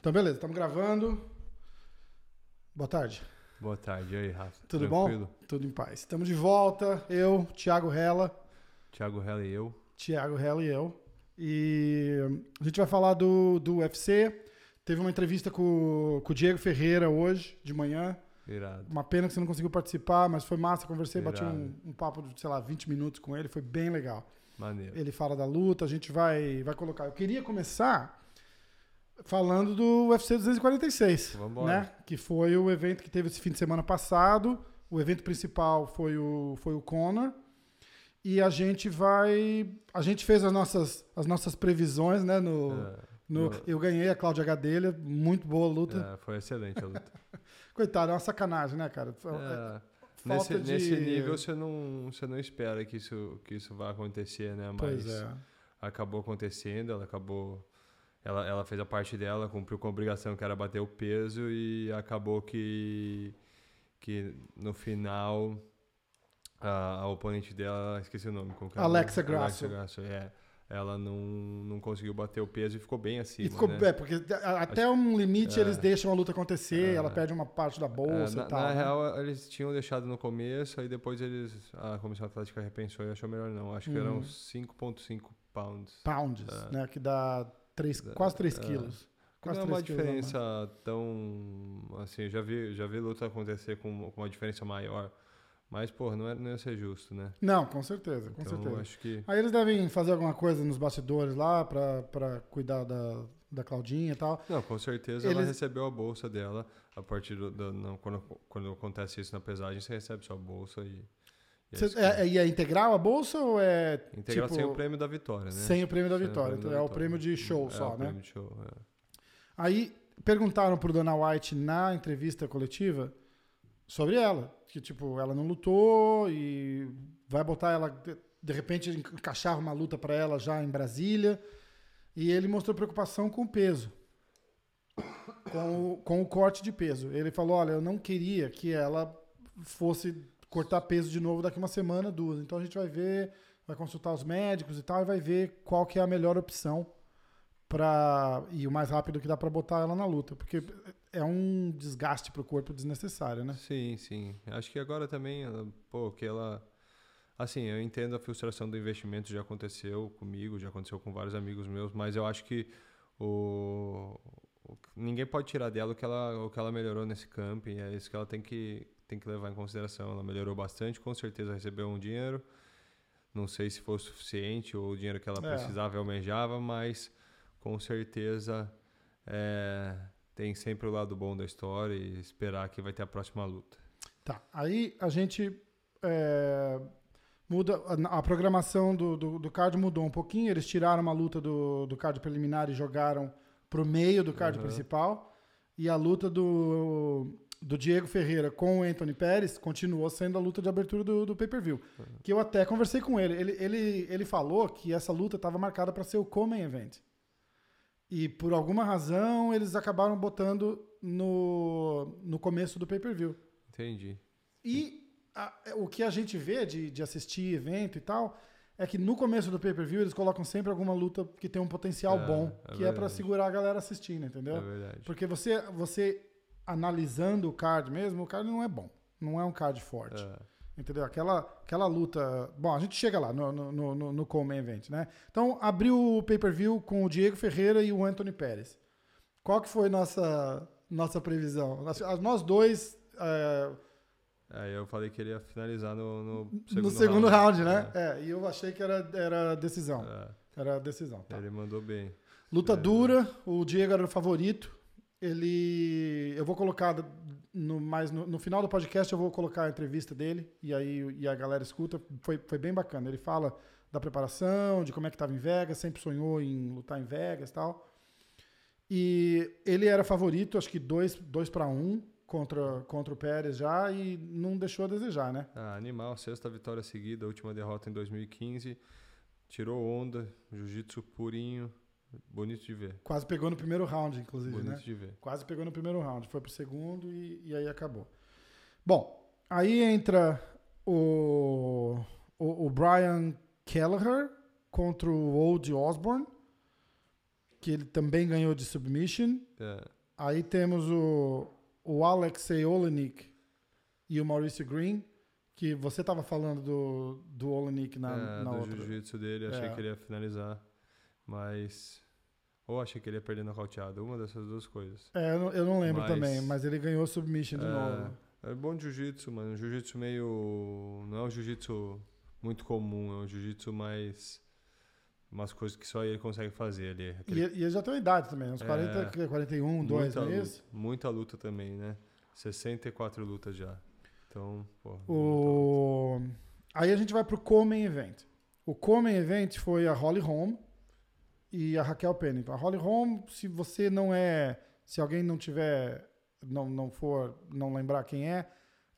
Então, beleza, estamos gravando. Boa tarde. Boa tarde, e aí, Rafa? Tudo Tranquilo? bom? Tudo em paz. Estamos de volta. Eu, Thiago Rella. Thiago Hella e eu. Thiago Rella e eu. E a gente vai falar do, do UFC. Teve uma entrevista com, com o Diego Ferreira hoje, de manhã. Irado. Uma pena que você não conseguiu participar, mas foi massa. Conversei, bati Irado. um, um papo de, sei lá, 20 minutos com ele. Foi bem legal. Maneiro. Ele fala da luta, a gente vai, vai colocar. Eu queria começar falando do UFC 246, Vambora. né? Que foi o evento que teve esse fim de semana passado. O evento principal foi o, foi o Conor. E a gente vai. A gente fez as nossas, as nossas previsões, né? No, É, no- no- eu ganhei a Cláudia Gadelha, muito boa luta. é, foi excelente a luta. Coitado, é uma sacanagem, né, cara? É, Falta nesse, de- nesse nível você não, você não espera que isso, que isso vá acontecer, né? Mas é. acabou acontecendo, ela acabou. Ela, ela fez a parte dela, cumpriu com a obrigação que era bater o peso e acabou que, que no final a, a oponente dela, esqueci o nome. como que é? Alexa Grasso. Alexa Grasso, é. Ela não, não conseguiu bater o peso e ficou bem acima. E ficou, né? é, porque até um limite é. eles deixam a luta acontecer, É. ela perde uma parte da É, bolsa na, e tal. na né? real, eles tinham deixado no começo, aí depois eles. A comissão atlética repensou e achou melhor não. Acho que eram Uhum. 5,5 pounds. pounds, É. né? Que dá três, quase 3 é. quilos. Não Quase é uma 3 quilos a mais. diferença tão. Assim, já vi, já vi luta acontecer com, com uma diferença maior. Mas, pô, não, é, não ia ser justo, né? Não, com certeza, com então, certeza. acho que. Aí eles devem fazer alguma coisa nos bastidores lá pra, pra cuidar da, da Claudinha e tal. Não, com certeza ela Eles- recebeu a bolsa dela. A partir do. do- não, quando, quando acontece isso na pesagem, você recebe sua bolsa e. e é Cê- é, é- e é integral a bolsa ou é Integral tipo, sem o prêmio da vitória, né? sem o prêmio da vitória? prêmio Então da é o prêmio de show É, só, o né? prêmio de show, é. Aí perguntaram pro Dana White na entrevista coletiva sobre ela, que tipo, ela não lutou e vai botar ela de, repente encaixava uma luta pra ela já em Brasília, e ele mostrou preocupação com o peso. Com o, com o corte de peso. Ele falou: "Olha, eu não queria que ela fosse cortar peso de novo daqui uma semana, duas. Então a gente vai ver, vai consultar os médicos e tal e vai ver qual que é a melhor opção para e o mais rápido que dá para botar ela na luta, porque é um desgaste pro corpo desnecessário, né? Sim, sim. Acho que agora também, pô, que ela. Assim, eu entendo a frustração do investimento, já aconteceu comigo, já aconteceu com vários amigos meus, mas eu acho que o, o- ninguém pode tirar dela o que ela, o que ela melhorou nesse camping, é isso que ela tem que, tem que levar em consideração. Ela melhorou bastante, com certeza recebeu um dinheiro, não sei se foi o suficiente ou o dinheiro que ela É. precisava e almejava, mas com certeza é, tem sempre o lado bom da história e esperar que vai ter a próxima luta. Tá. Aí a gente é, muda a, a programação do, do, do card mudou um pouquinho. Eles tiraram uma luta do, do card preliminar e jogaram pro meio do card Aham. principal. E a luta do, do Diego Ferreira com o Anthony Pérez continuou sendo a luta de abertura do, do pay-per-view. Que eu até conversei com ele. Ele, ele, ele falou que essa luta estava marcada para ser o Common Event. E por alguma razão eles acabaram botando no, no começo do pay-per-view. Entendi. E a- o que a gente vê de, de assistir evento e tal é que no começo do pay-per-view eles colocam sempre alguma luta que tem um potencial É, bom, é que é pra verdade. segurar a galera assistindo, entendeu? É verdade. Porque você, você analisando o card mesmo, o card não é bom. Não é um card forte. É. Entendeu? Aquela, aquela luta. Bom, a gente chega lá no, no, no, no, Coleman Event, né? Então, abriu o pay-per-view com o Diego Ferreira e o Anthony Pérez. Qual que foi nossa, nossa previsão? Nós, nós dois. é, Aí eu falei que ele ia finalizar no, no segundo no segundo round, round, né? É. e eu achei que era, era decisão. É, Era decisão. tá. Ele mandou bem. Luta É. dura, o Diego era o favorito. Ele. Eu vou colocar no, mais no, no final do podcast, eu vou colocar a entrevista dele e aí e a galera escuta. Foi, foi bem bacana. Ele fala da preparação, de como é que estava em Vegas, sempre sonhou em lutar em Vegas tal. E ele era favorito, acho que 2 dois para 1 um contra, contra o Pérez já e não deixou a desejar, né? Ah, animal, sexta vitória seguida, última derrota em 2015. Tirou onda, jiu-jitsu purinho. Bonito de ver. Quase pegou no primeiro round, inclusive, Bonito né? de ver. Quase pegou no primeiro round. Foi pro segundo e, e aí acabou. Bom, aí entra o, o, o Brian Kelleher contra o Old Osborne, que ele também ganhou de submission. É, Aí temos o, o Alexei Olenik e o Mauricio Green, que você estava falando do, do Olenik na, é, na do outra. jiu-jitsu dele, achei É. que ele ia finalizar. Mas. Ou achei que ele ia perder nocauteado. Uma dessas duas coisas. É, eu não, eu não lembro Mas- também, mas ele ganhou submission de É, novo. É bom jiu-jitsu, mano. Jiu-jitsu meio. Não é um jiu-jitsu muito comum, é um jiu-jitsu mais. Umas coisas que só ele consegue fazer ali. E, Aquele- e ele já tem uma idade também, uns É. 40, 41, 2, muita, não é isso? muita luta também, né? 64 lutas já. Então, pô. O... Aí a gente vai pro Common Event. O Common Event foi a Holly Holm e a Raquel Pennington. A Holly Holm, se você não é, se alguém não tiver, não, não for, não lembrar quem é,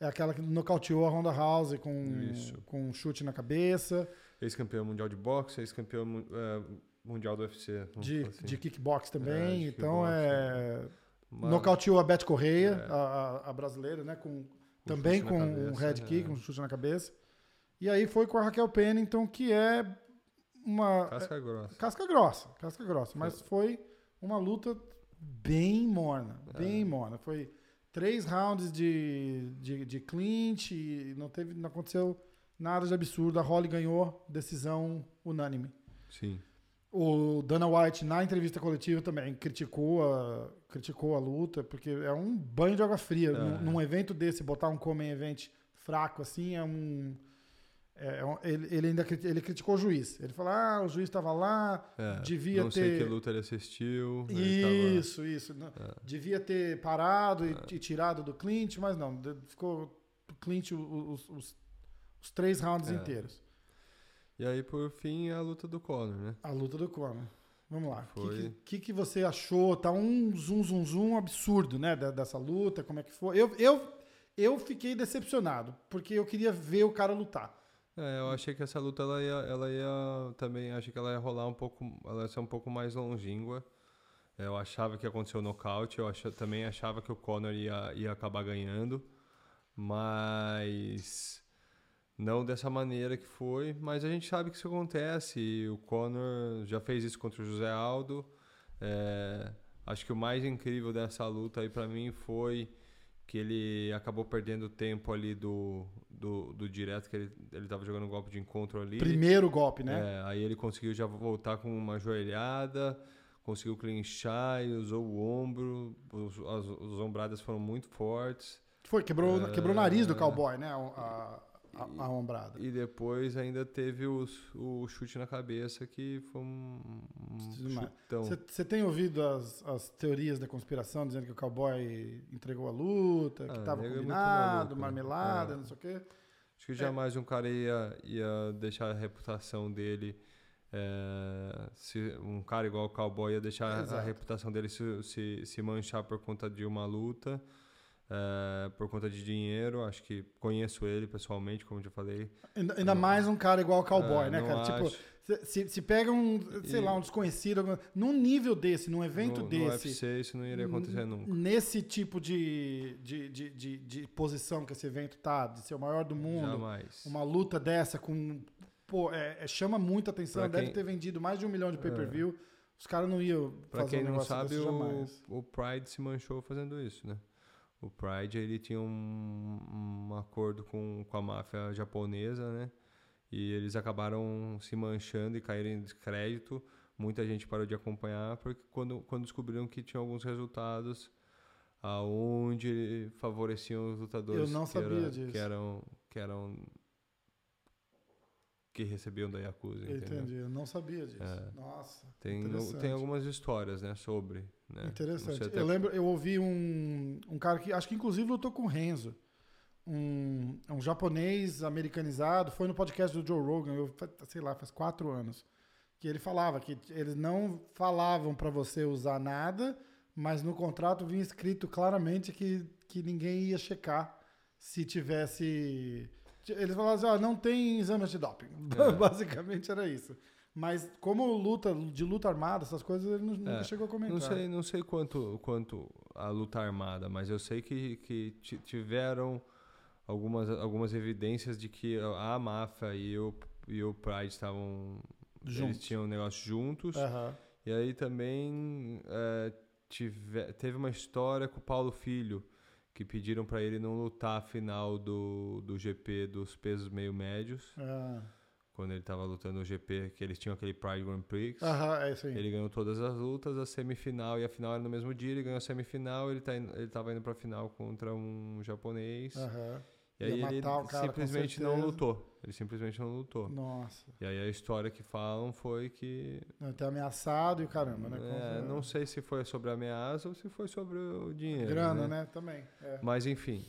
é aquela que nocauteou a Ronda House com, Isso. com um chute na cabeça, Ex-campeão mundial de boxe, ex-campeão mu- é, mundial do UFC. de, assim. de kickbox também. de então kickbox, é. Mas- Nocauteou a Beth Correia, É. a, a- brasileira, né? Com, também com na um cabeça, head kick, é. um chute na cabeça. E aí foi com a Raquel Pennington, que é uma. Casca grossa. Casca grossa, casca grossa. Mas foi uma luta bem morna, bem É. morna. Foi três rounds de, de, de clinch e não, teve, não aconteceu nada de absurdo. A Holly ganhou decisão unânime. Sim. O Dana White, na entrevista coletiva, também criticou a, criticou a luta, porque é um banho de água fria. É. Num, num evento desse, botar um Common Event fraco assim é um. É um- ele, ele ainda ele criticou o juiz. Ele falou: ah, o juiz estava lá, É, devia não ter. sei que luta ele assistiu. ele tava- Isso, isso. Não- É. Devia ter parado e, e tirado do clinch, mas não. Ficou clinch o- os, os- os três rounds É. inteiros. E aí, por fim, a luta do Conor, né? A luta do Conor. Vamos lá. O que, que, que você achou? Tá um zoom, zoom, zoom absurdo, né? dessa luta, como é que foi? Eu, eu, eu fiquei decepcionado, porque eu queria ver o cara lutar. É, eu achei que essa luta ela ia, ela ia também, achei que ela ia rolar um pouco, ela ia ser um pouco mais longínqua. É, Eu achava que ia acontecer o nocaute, eu acha, também achava que o Conor ia, ia acabar ganhando, mas não dessa maneira que foi. Mas a gente sabe que isso acontece. o Conor já fez isso contra o José Aldo. É, acho que o mais incrível dessa luta aí pra mim foi que ele acabou perdendo tempo ali do, do, do direto, que ele, ele tava jogando um golpe de encontro ali. Primeiro golpe, né? É, aí ele conseguiu já voltar com uma joelhada, conseguiu clinchar e usou o ombro, os, as, as ombradas foram muito fortes. Foi, quebrou, É. quebrou o nariz do cowboy, né? A, a, a- a ombrada. E depois ainda teve os- o chute na cabeça, que foi um, um. Você tem ouvido as, as teorias da conspiração dizendo que o cowboy entregou a luta, que Ah, estava nego é combinado, né? marmelada, É. não sei o quê? Acho que jamais um cara ia, ia deixar a reputação dele. é, se um cara igual o cowboy ia deixar a Exato. reputação dele se, se, se manchar por conta de uma luta, é, por conta de dinheiro. Acho que conheço ele pessoalmente, como eu já falei. Ainda, ainda mais um cara igual o cowboy, É, né, não cara? Tipo, acho. se, se- se pega um, sei E- lá, um desconhecido, num nível desse, num evento no, no desse, UFC isso não iria acontecer nunca. nesse tipo de, de, de, de, de posição que esse evento tá, de ser o maior do mundo, Jamais. uma luta dessa com. Pô, é, é- chama muita atenção. Pra Deve quem- ter vendido mais de um milhão de pay-per-view. Os caras não iam Pra fazer quem um não negócio sabe, o, jamais. o Pride se manchou fazendo isso, né? O Pride, ele tinha um, um acordo com, com a máfia japonesa, né? E eles acabaram se manchando e caíram em descrédito. Muita gente parou de acompanhar porque quando, quando descobriram que tinha alguns resultados aonde favoreciam os lutadores Eu não que, sabia era- disso. que eram que eram que recebiam da Yakuza, Eu entendeu? entendi, eu não sabia disso. É. Nossa. Tem, tem algumas histórias, né, sobre. Né? Interessante. Até- Eu lembro, eu ouvi um, um cara que acho que inclusive lutou com o Renzo. Um, um japonês americanizado, foi no podcast do Joe Rogan, eu, sei lá, faz quatro anos. Que ele falava que eles não falavam para você usar nada, mas no contrato vinha escrito claramente que, que ninguém ia checar se tivesse. Eles falavam assim: ó, não tem exame de doping. É. Basicamente era isso. Mas como luta, de luta armada, essas coisas, ele nu- nunca É, chegou a comentar. Não sei, não sei quanto, quanto a luta armada, mas eu sei que, que ti- tiveram algumas, algumas evidências de que a máfia e o, e o Pride estavam. Eles Juntos. tinham um negócio juntos. Aham. E aí também é, tive- teve uma história com o Paulo Filho, que pediram para ele não lutar a final do, do GP dos pesos meio médios, Ah. quando ele estava lutando o GP, que eles tinham aquele Pride Grand Prix. Aham, é isso aí. Ele ganhou todas as lutas, a semifinal e a final era no mesmo dia, ele ganhou a semifinal, ele, tá indo, ele tava indo pra final contra um japonês. Aham. e aí ele simplesmente não lutou. Ele simplesmente não lutou. Nossa. E aí a história que falam foi que. Ter ameaçado e caramba, né? é, não sei se foi sobre a ameaça ou se foi sobre o dinheiro. Grana, né? Também. É. Mas enfim.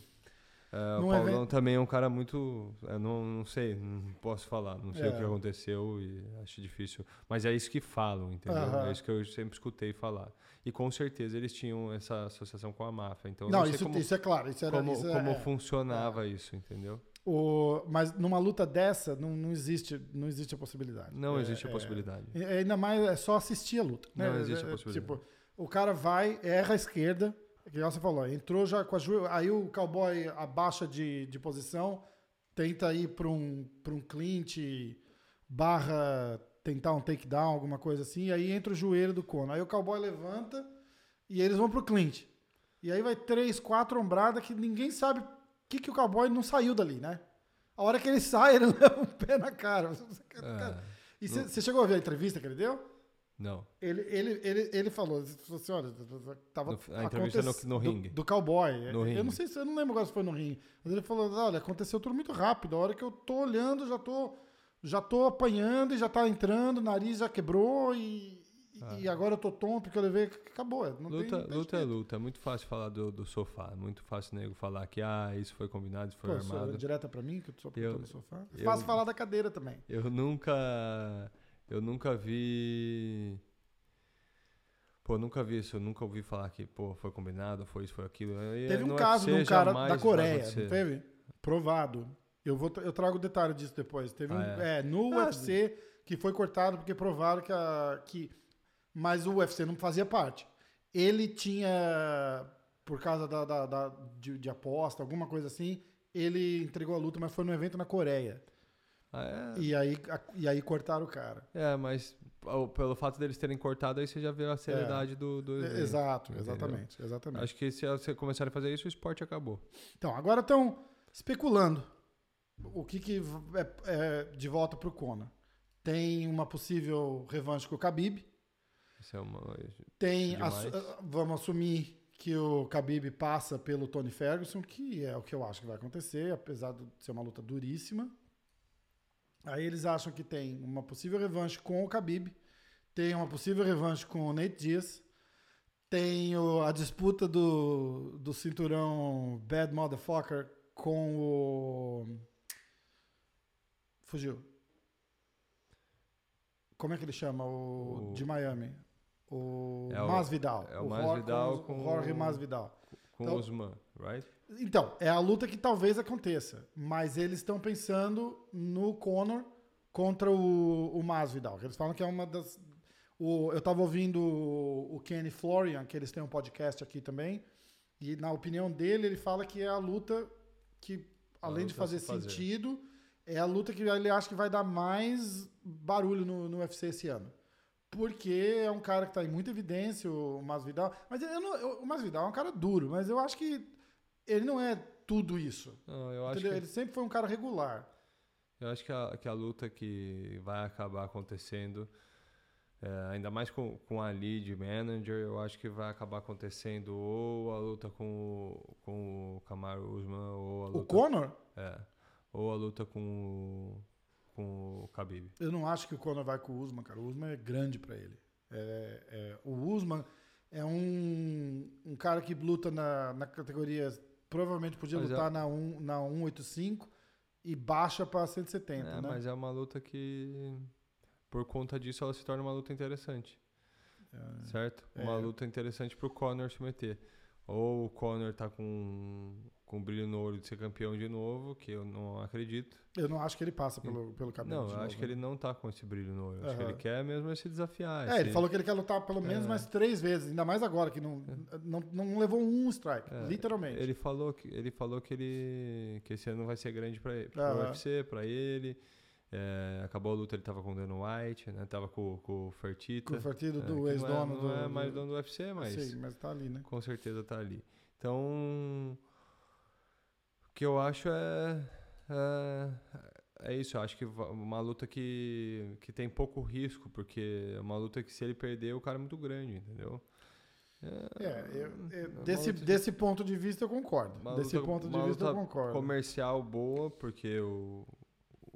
é, o Paulão evento- também é um cara muito. Eu não, não sei, não posso falar. Não sei É. o que aconteceu e acho difícil. Mas é isso que falam, entendeu? É isso que eu sempre escutei falar. E com certeza eles tinham essa associação com a máfia. Então Não, não isso, como, isso é claro. Isso era, como, isso é- como é. funcionava isso, entendeu? O, mas numa luta dessa, não, não, existe, não existe a possibilidade. Não É, existe a é. possibilidade. E- Ainda mais é só assistir a luta. né? Não existe a É, possibilidade. Tipo, o cara vai, erra a esquerda, que você falou, entrou já com a joelha, aí o cowboy abaixa de, de posição, tenta ir para um, pra um clinch, barra tentar um takedown, alguma coisa assim, aí entra o joelho do Cono. Aí o cowboy levanta e eles vão pro clinch. E aí vai três, quatro ombradas que ninguém sabe o que, que o cowboy não saiu dali, né? A hora que ele sai, ele leva um pé na cara. É, E você chegou a ver a entrevista que ele deu? não. Ele, ele, ele, ele falou, assim, olha, tava No- a entrevista no- no do- ringue. Do, cowboy. No eu ringue. não sei se eu não lembro agora se foi no ringue. Mas ele falou, olha, aconteceu tudo muito rápido. A hora que eu tô olhando, já tô, já tô apanhando e já tá entrando, o nariz já quebrou e, e agora eu tô tonto porque eu levei. Acabou. Não tem, Luta, não tem luta é luta. É muito fácil falar do, do sofá. É muito fácil nego falar que ah, isso foi combinado, isso foi Pô, sou armado. direta pra mim, que eu sou Eu- no sofá. É eu- fácil falar da cadeira também. Eu nunca. Eu nunca vi. Pô, nunca vi isso. Eu nunca ouvi falar que, pô, foi combinado, foi isso, foi aquilo. E Teve um caso de um cara da Coreia, não teve? Provado. Eu, vou, eu trago detalhe disso depois. Teve um, Ah, é. no Ah, UFC que foi cortado porque provaram que, a, que. Mas o UFC não fazia parte. Ele tinha, por causa da, da- da- de, de aposta, alguma coisa assim, ele entregou a luta, mas foi no evento na Coreia. Ah, é? E aí, a- e aí cortaram o cara. É, mas ao- pelo fato deles terem cortado, aí você já vê a seriedade do, do É, evento. Exato, entendeu? exatamente, exatamente. Acho que se você começarem a fazer isso, o esporte acabou. Então, agora estão especulando o que, que é, é de volta pro Conor. Tem uma possível revanche com o Khabib. Isso é uma. Tem, assu- ah, vamos assumir que o Khabib passa pelo Tony Ferguson, que é o que eu acho que vai acontecer, apesar de ser uma luta duríssima. Aí eles acham que tem uma possível revanche com o Khabib, tem uma possível revanche com o Nate Diaz, tem o- a disputa do, do cinturão Bad Motherfucker com o. Fugiu. Como é que ele chama? O, O- de Miami. O, É o- Masvidal. é o Masvidal com o Jorge o- Masvidal. Com Então- o Usman, right? Então, é a luta que talvez aconteça. Mas eles estão pensando no Conor contra o, o Masvidal. Eles falam que é uma das. O, eu estava ouvindo o, o Kenny Florian, que eles têm um podcast aqui também. E na opinião dele, ele fala que é a luta que, além de luta se fazer, fazer. sentido, é a luta que ele acha que vai dar mais barulho no, no UFC esse ano. Porque é um cara que está em muita evidência, o Masvidal. Mas eu não- eu- o Masvidal é um cara duro, mas eu acho que ele não é tudo isso. Não, eu acho que, Ele sempre foi um cara regular. eu acho que, a, que a luta que vai acabar acontecendo, é, ainda mais com, com a lead manager, eu acho que vai acabar acontecendo ou a luta com, o- com o Kamaru Usman ou a O luta, Conor, é, ou a luta com o, com o Khabib. eu não acho que o Conor vai com o Usman, cara. O Usman é grande pra ele. É- é- o Usman é um, um cara que luta na, na categoria. Provavelmente podia Mas é- lutar na, um, na 185 e baixa pra 170, É, né? mas é uma luta que, por conta disso, ela se torna uma luta interessante. certo? Uma É. luta interessante pro Conor se meter. ou o Conor tá com, com brilho no olho de ser campeão de novo, que eu não acredito. Eu não acho que ele passa pelo, pelo cabelo. Não, eu novo, acho que né? ele não tá com esse brilho no olho. Acho que ele quer mesmo é se desafiar. É, ele esse- falou que ele quer lutar pelo menos É. mais três vezes, ainda mais agora, que não, não, não levou um strike, É, literalmente. Ele falou que ele falou que ele que esse ano vai ser grande para ele, pro Aham. UFC, para ele. É, acabou a luta, ele tava com o Dana White, né? Tava com, com o Fertita. Com o É, do que não é- ex-dono não do. é mais do- dono do UFC, mas Sim, mas tá ali, né? com certeza tá ali. Então, o que eu acho é é, é isso. Eu acho que uma luta que, que tem pouco risco, porque é uma luta que se ele perder, o cara é muito grande, entendeu? É, eu- eu- é desse, desse ponto de vista eu concordo. Uma desse luta- ponto de vista eu concordo. comercial boa, porque o,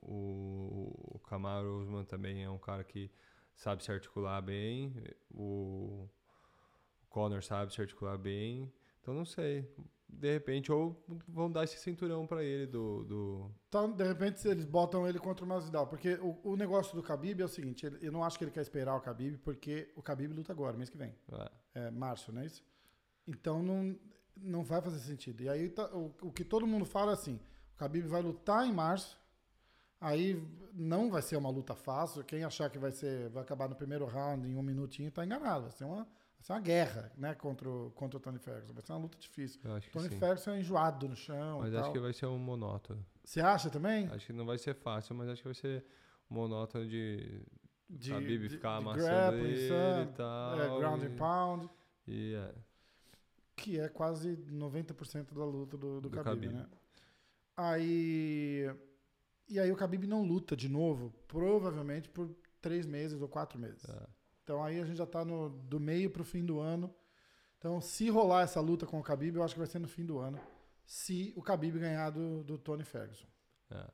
o, o Camaro Usman também é um cara que sabe se articular bem, o, o Conor sabe se articular bem, então não sei. De repente, ou vão dar esse cinturão pra ele do. do Então, de repente, eles botam ele contra o Masvidal. Porque o, o negócio do Khabib é o seguinte, ele- eu não acho que ele quer esperar o Khabib, porque o Khabib luta agora, mês que vem. ah, É março, não é isso? Então não, não vai fazer sentido. E aí tá- o, o que todo mundo fala é assim: o Khabib vai lutar em março, aí não vai ser uma luta fácil. Quem achar que vai ser, vai acabar no primeiro round em um minutinho tá enganado. Vai ser uma, vai ser uma guerra, né, contra o, contra o Tony Ferguson. Vai ser uma luta difícil. eu acho que Tony sim. Ferguson é enjoado no chão. Mas acho que vai ser um monótono. Você acha também? Acho que não vai ser fácil, mas acho que vai ser monótono de. De, Khabib de- ficar de amassando grappling, ele e tal. É, ground and pound. e é. que é quase 90% da luta do, do, Do Khabib, Khabib. né? Aí, e aí o Khabib não luta de novo, provavelmente por três meses ou quatro meses. é. Então aí a gente já tá no, do meio pro fim do ano. Então se rolar essa luta com o Khabib, eu acho que vai ser no fim do ano. Se o Khabib ganhar do, do Tony Ferguson. É.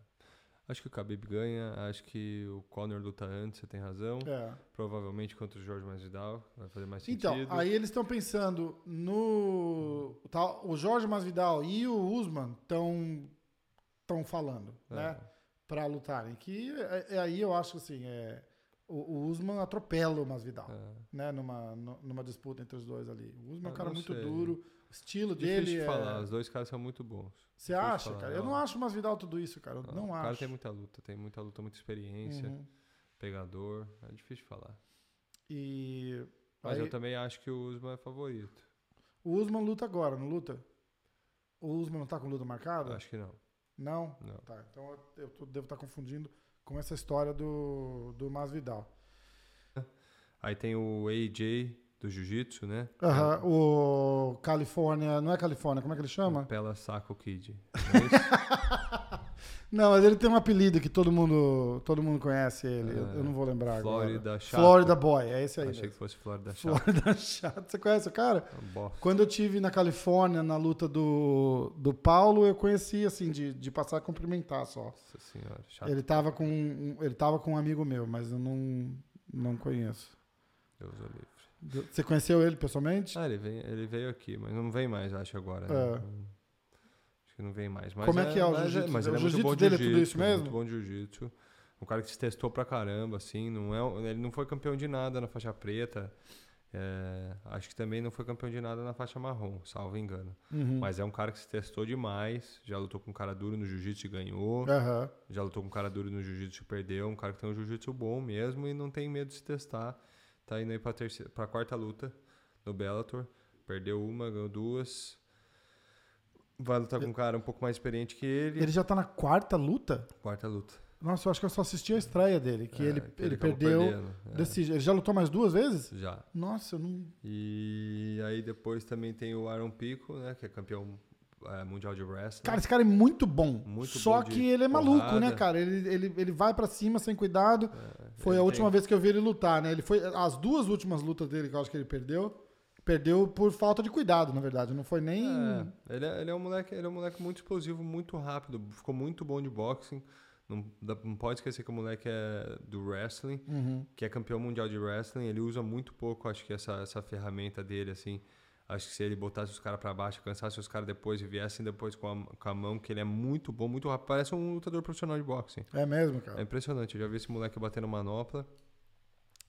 Acho que o Khabib ganha, acho que o Conor luta antes, você tem razão. É. Provavelmente contra o Jorge Masvidal, vai fazer mais sentido. Então, aí eles estão pensando no. Tá, o Jorge Masvidal e o Usman estão estão falando, É. né? Pra lutarem. Que é, é aí eu acho assim, é, o, o Usman atropela o Masvidal, É. né? Numa, nu- numa disputa entre os dois ali. O Usman é um Ah, cara não muito sei. duro, o estilo Difícil dele de é... falar, os dois caras são muito bons. Você acha, falar, cara? Eu não. não acho o Masvidal tudo isso, cara. Eu Não, não o cara acho. tem muita luta, tem muita luta, muita experiência, Uhum. pegador, é difícil de falar. E Mas aí, eu também acho que o Usman é favorito. o Usman luta agora, não luta? O Usman não tá com luta marcada? Acho que não. Não? Não. Tá, então eu, eu devo estar confundindo com essa história do, do Masvidal. Aí tem o AJ do Jiu-Jitsu, né? Aham, o Califórnia, não é Califórnia, como é que ele chama? Pela Saco Kid. É isso? Não, mas ele tem um apelido que todo mundo, todo mundo conhece ele, eu, Ah, eu não vou lembrar Florida agora. Chato. Florida Boy, é esse aí Achei que mesmo. fosse Florida Chato. Florida Chato, você conhece o cara? Bosta. Quando eu tive na Califórnia, na luta do, do Paulo, eu conheci, assim, de, de passar a cumprimentar só. Nossa senhora, chato. Ele tava com, um- ele tava com um amigo meu, mas eu não, não conheço. Deus o livre. Você conheceu ele pessoalmente? Ah, ele, vem, ele veio aqui, mas não vem mais, acho, agora. né? É. Acho que não vem mais. Mas Como é que é o mas jiu-jitsu? Mas O ele é muito jiu-jitsu bom de dele é tudo jiu-jitsu, isso mesmo? Muito bom jiu-jitsu. Um cara que se testou pra caramba, assim. Não é, ele não foi campeão de nada na faixa preta. É, acho que também não foi campeão de nada na faixa marrom, salvo engano. Uhum. Mas é um cara que se testou demais. Já lutou com um cara duro no jiu-jitsu e ganhou. Aham. Já lutou com um cara duro no jiu-jitsu e perdeu. Um cara que tem um jiu-jitsu bom mesmo e não tem medo de se testar. Tá indo aí pra, terceira, pra quarta luta no Bellator. Perdeu uma, ganhou duas. Vai lutar com um cara um pouco mais experiente que ele. Ele já tá na quarta luta? Quarta luta. Nossa, eu acho que eu só assisti a estreia dele, que É, ele, que ele, acabou perdeu. é. Ele já lutou mais duas vezes? Já. Nossa, eu não. E aí depois também tem o Aaron Pico, né? Que é campeão é, mundial de wrestling. Cara, esse cara é muito bom. Muito Só bom que ele é maluco, porrada. né, cara? Ele, ele, ele vai pra cima sem cuidado. Foi ele a última tem- vez que eu vi ele lutar, né? Ele foi. As duas últimas lutas dele que eu acho que ele perdeu. Perdeu por falta de cuidado, na verdade. Não foi nem. É, ele, é, ele é um moleque, ele é um moleque muito explosivo, muito rápido, ficou muito bom de boxing. Não, não pode esquecer que o moleque é do wrestling, Uhum. que é campeão mundial de wrestling. Ele usa muito pouco, acho que essa, essa ferramenta dele, assim. Acho que se ele botasse os caras pra baixo, cansasse os caras depois e viessem depois com a, com a mão, que ele é muito bom, muito rápido. Parece um lutador profissional de boxing. É mesmo, É cara. impressionante. Eu já vi esse moleque batendo manopla.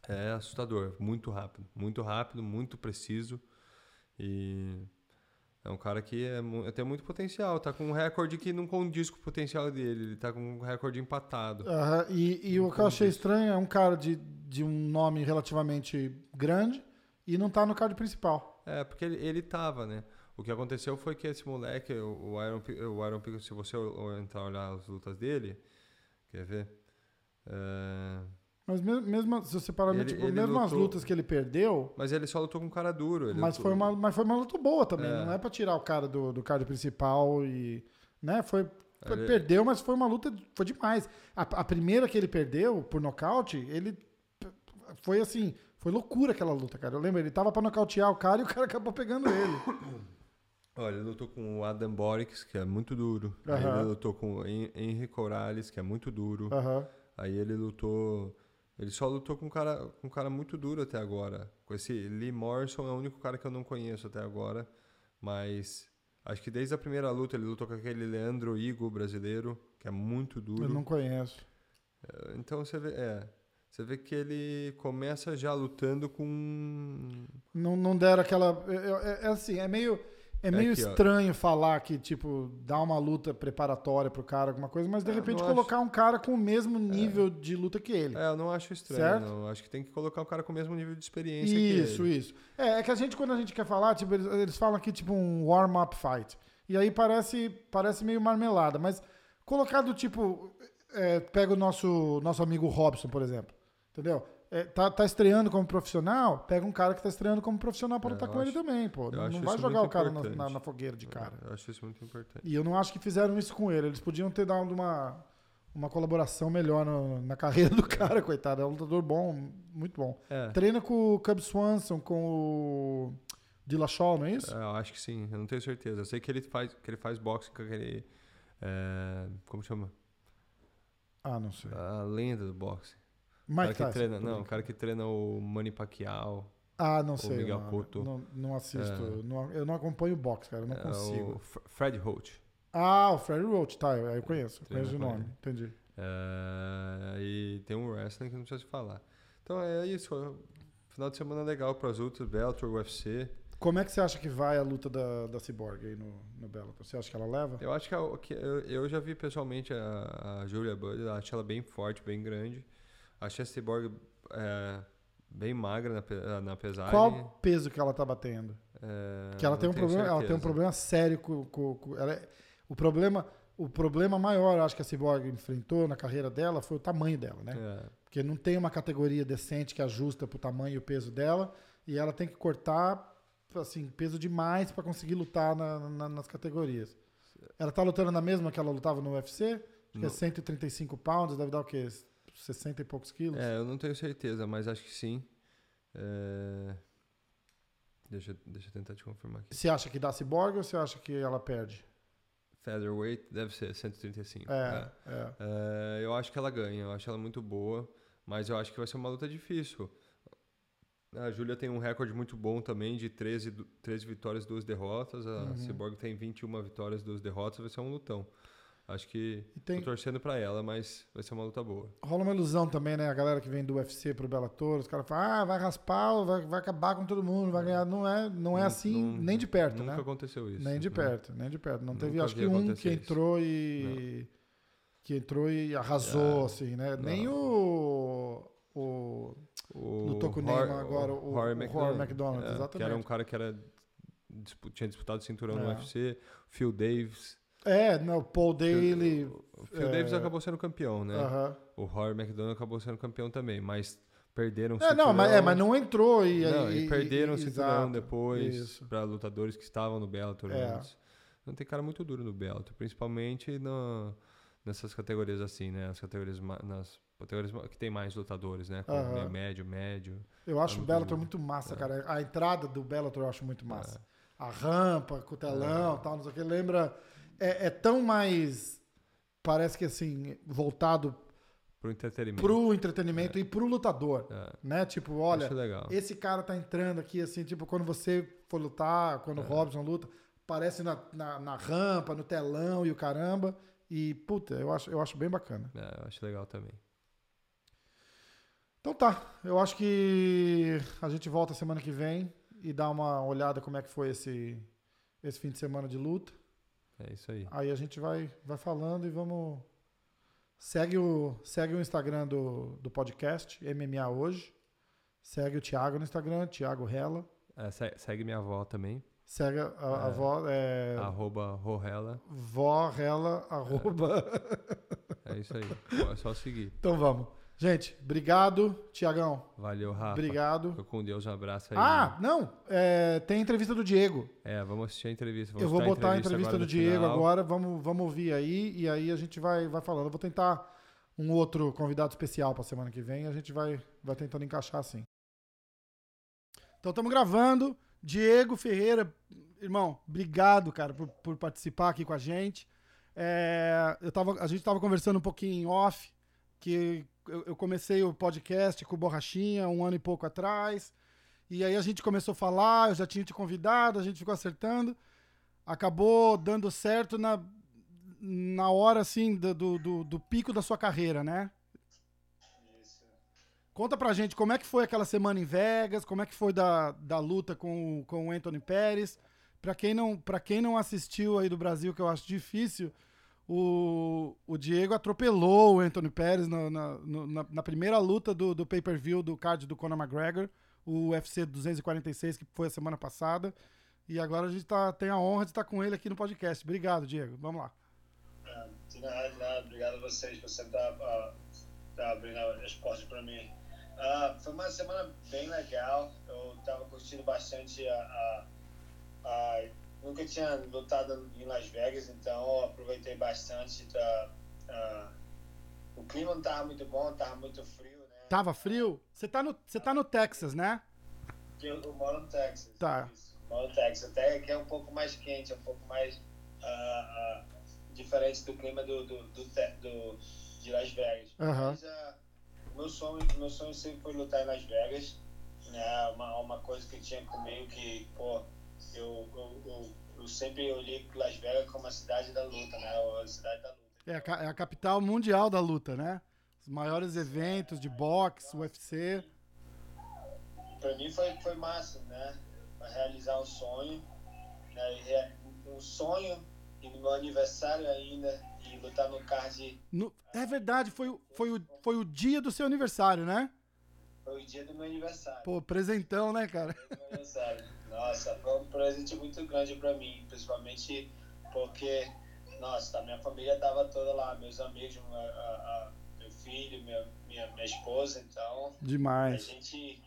É assustador. Muito rápido. Muito rápido, muito preciso. E É um cara que é, tem muito potencial. Tá com um recorde que não condiz com o potencial dele. Ele tá com um recorde empatado. E, e o que eu achei estranho é um cara de, de um nome relativamente grande e não tá no card principal. É, porque ele, ele tava, né? O que aconteceu foi que esse moleque, o o Iron, o Iron Pickle, se você entrar olhar as lutas dele, quer ver? É, Mas mesmo, mesmo se você parar, Ele- tipo, ele mesmo as lutou- lutas que ele perdeu, Mas ele só lutou com um cara duro. Mas lutou- foi, uma, mas foi uma luta boa também. É. Não é pra tirar o cara do, do card principal e. Né? Foi, foi- Ele- Perdeu, mas foi uma luta. Foi demais. A, a primeira que ele perdeu por nocaute, ele. Foi assim. Foi loucura aquela luta, cara. Eu lembro, ele tava pra nocautear o cara e o cara acabou pegando ele. Olha, ele lutou com o Adam Borix, que é muito duro. Aí Aham. ele lutou com o Hen- Henry Corrales, que é muito duro. Aham. Aí ele lutou. Ele só lutou com um cara, com um cara muito duro até agora. Com esse Lee Morrison é o único cara que eu não conheço até agora. Mas acho que desde a primeira luta ele lutou com aquele Leandro Igo brasileiro, que é muito duro. Eu não conheço. Então você vê, é, você vê que ele começa já lutando com Não, não deram aquela. É, é- é assim, é meio. É meio aqui, ó. estranho falar que, tipo, dá uma luta preparatória pro cara, alguma coisa, mas de É, repente colocar um cara com o mesmo nível de luta que ele. É, eu não acho estranho, Certo? não. Acho que tem que colocar o cara com o mesmo nível de experiência Isso, que ele. isso. É, é que a gente, quando a gente quer falar, tipo, eles, eles falam aqui, tipo, um warm-up fight. E aí parece, parece meio marmelada, mas colocado, tipo, é, pega o nosso, nosso amigo Robson, por exemplo. Entendeu? É, tá, tá estreando como profissional, pega um cara que tá estreando como profissional pra É, lutar com ele acho- também, pô. Não, vai jogar o cara na, na- na fogueira de cara. Eu acho isso muito importante. E eu não acho que fizeram isso com ele. Eles podiam ter dado uma, uma colaboração melhor no- na carreira do cara, coitado. É um lutador bom, muito bom. É, Treina com o Cub Swanson, com o Dillashaw, não é isso? é, eu acho que sim, eu não tenho certeza. Eu sei que ele faz, que ele faz boxe com aquele. é, como chama? Ah, não sei. A lenda do boxe. O Mike cara que Tyson. treina, não, o cara que treina o Manny Pacquiao. Ah, não sei. Miguel não, Cotto. Não, não assisto. É. não- eu não acompanho boxe, cara. Eu não é, consigo. Fred Holt. Ah, o Freddy Roach, tá. Eu, conheço. Treina Conheço o nome. ele. Entendi. É, e tem um wrestling que não precisa se falar. Então é isso. é Final de semana legal para as lutas, Bellator, UFC. Como é que você acha que vai a luta da, da Cyborg aí no, no Bellator? Você acha que ela leva? Eu acho que, a- que eu, eu já vi pessoalmente a, a Julia Budd, acho ela bem forte, bem grande. Achei a Cyborg é, bem magra na, na pesagem. Qual peso que ela tá batendo? É, Que ela tem um problema, ela tem um certeza. problema sério com, com- com- ela é- o problema, o problema maior, eu acho que a Cyborg enfrentou na carreira dela foi o tamanho dela, né? É, Porque não tem uma categoria decente que ajusta pro tamanho e o peso dela, e ela tem que cortar assim, peso demais para conseguir lutar na- na- nas categorias. Ela tá lutando na mesma que ela lutava no UFC? Acho que é Não. 135 pounds, deve dar o quê? 60 e poucos quilos? é, eu não tenho certeza, mas acho que sim. É, deixa, deixa eu tentar te confirmar aqui. Você acha que dá Cyborg ou você acha que ela perde? Featherweight deve ser 135. É, é. É, eu acho que ela ganha, eu acho ela muito boa, mas eu acho que vai ser uma luta difícil. A Júlia tem um recorde muito bom também de 13, du- 13 vitórias e 2 derrotas. A Uhum. Cyborg tem 21 vitórias e 2 derrotas, vai ser um lutão. Acho que tem, tô torcendo pra ela, mas vai ser uma luta boa. rola uma ilusão também, né? A galera que vem do UFC pro Bellator, os caras falam, ah, vai raspar, vai, vai acabar com todo mundo, vai ganhar. Não é, não é Nun- assim, nun- nem de perto, Nunca né? aconteceu isso. Nem de né? perto, nem de perto. Não teve, Nunca acho vi que um que entrou e. Que entrou e arrasou, É. assim, né? Não. Nem o. O. O Lutou com o Neymar agora, o- Rory Rory McDonald, é, Que exatamente. era um cara que era, tinha disputado o cinturão no É. UFC. Phil Davis. É, não, o Paul Daly. O Phil é, Davis acabou sendo campeão, né? aham. O Rory McDonald acabou sendo campeão também, mas perderam o É, não, mas, é, cinturão. mas não entrou e. Não, e, e perderam o e- cinturão exato, depois para lutadores que estavam no Bellator É. antes. Não tem cara muito duro no Bellator, principalmente no, nessas categorias assim, né? As categorias nas categorias que tem mais lutadores, né? Como Aham. meio médio, médio. Eu acho É o Bellator muito massa, É. cara. A entrada do Bellator eu acho muito massa. A rampa, com o telão É. tal, não sei o que. Lembra. É, é tão mais. Parece que assim, voltado Pro entretenimento. pro entretenimento e pro lutador. É, Né? Tipo, olha, esse cara tá entrando aqui, assim, tipo, quando você for lutar, quando o É. Robson luta, aparece na, na, na rampa, no telão e o caramba. E, puta, eu acho, eu acho bem bacana. É, eu acho legal também. Então tá, eu acho que a gente volta semana que vem e dá uma olhada como é que foi esse, esse fim de semana de luta. É isso aí. Aí a gente vai, vai falando e vamos. Segue o, segue o Instagram do, do podcast, MMA Hoje. Segue o Thiago no Instagram, Thiago Rela. É, se- segue minha avó também. Segue a, a É. avó, é, Arroba Rorrela. vó Rela, arroba. É isso aí. É só seguir. Então vamos. Gente, obrigado. Tiagão, Valeu, Rafa. obrigado. Fica com Deus, um abraço aí. Ah, não, é, tem entrevista do Diego. É, vamos assistir a entrevista. Vamos Eu vou botar a entrevista agora do no Diego final. agora, vamos, vamos ouvir aí, e aí a gente vai, vai falando. Eu vou tentar um outro convidado especial para semana que vem, a gente vai, vai tentando encaixar assim. Então estamos gravando. Diego Ferreira, irmão, obrigado, cara, por, por participar aqui com a gente. É, eu tava, a gente estava conversando um pouquinho em off, que eu, eu comecei o podcast com o Borrachinha um ano e pouco atrás. E aí a gente começou a falar, eu já tinha te convidado, a gente ficou acertando. Acabou dando certo na, na hora, assim, do, do, do- pico da sua carreira, né? Isso. Conta pra gente como é que foi aquela semana em Vegas, como é que foi da, da luta com, o- com o Anthony Pérez. Pra quem, não, pra quem não assistiu aí do Brasil, que eu acho difícil, o, o Diego atropelou o Anthony Pérez na, na, na- na primeira luta do, do pay-per-view do card do Conor McGregor, o UFC 246, que foi a semana passada. E agora a gente tá, tem a honra de estar com ele aqui no podcast. Obrigado, Diego. Vamos lá. De nada, de nada. Obrigado a vocês por sempre estar ah, tá abrindo as portas para mim. Ah, foi uma semana bem legal. Eu estava curtindo bastante a, a, a- Nunca tinha lutado em Las Vegas, então eu aproveitei bastante. Da, o clima não estava muito bom, estava muito frio, né? Tava frio? Você tá no, você tá no Texas, né? Eu, eu moro no Texas. Tá. Isso, moro no Texas. Até que é um pouco mais quente, é um pouco mais ah, ah, diferente do clima do, do, do, do- de Las Vegas. Aham. Mas ah, meu, sonho, meu sonho sempre foi lutar em Las Vegas. Né? Uma, uma coisa que tinha comigo que, pô, eu, eu, eu, eu sempre olhei Las Vegas como a cidade da luta, né? A cidade da luta. É a, é a capital mundial da luta, né? Os maiores eventos de boxe, UFC. Pra mim foi, foi massa, né? Pra realizar um sonho, né? Um sonho e no meu aniversário ainda e lutar no card No- é verdade, foi, o- foi, o, foi o dia do seu aniversário, né? foi o dia do meu aniversário. Pô, presentão, né, cara? Dia do meu aniversário. Nossa, foi um presente muito grande pra mim, principalmente porque, nossa, a minha família tava toda lá, meus amigos, a- a- meu filho, minha, minha, minha esposa, então a Demais. gente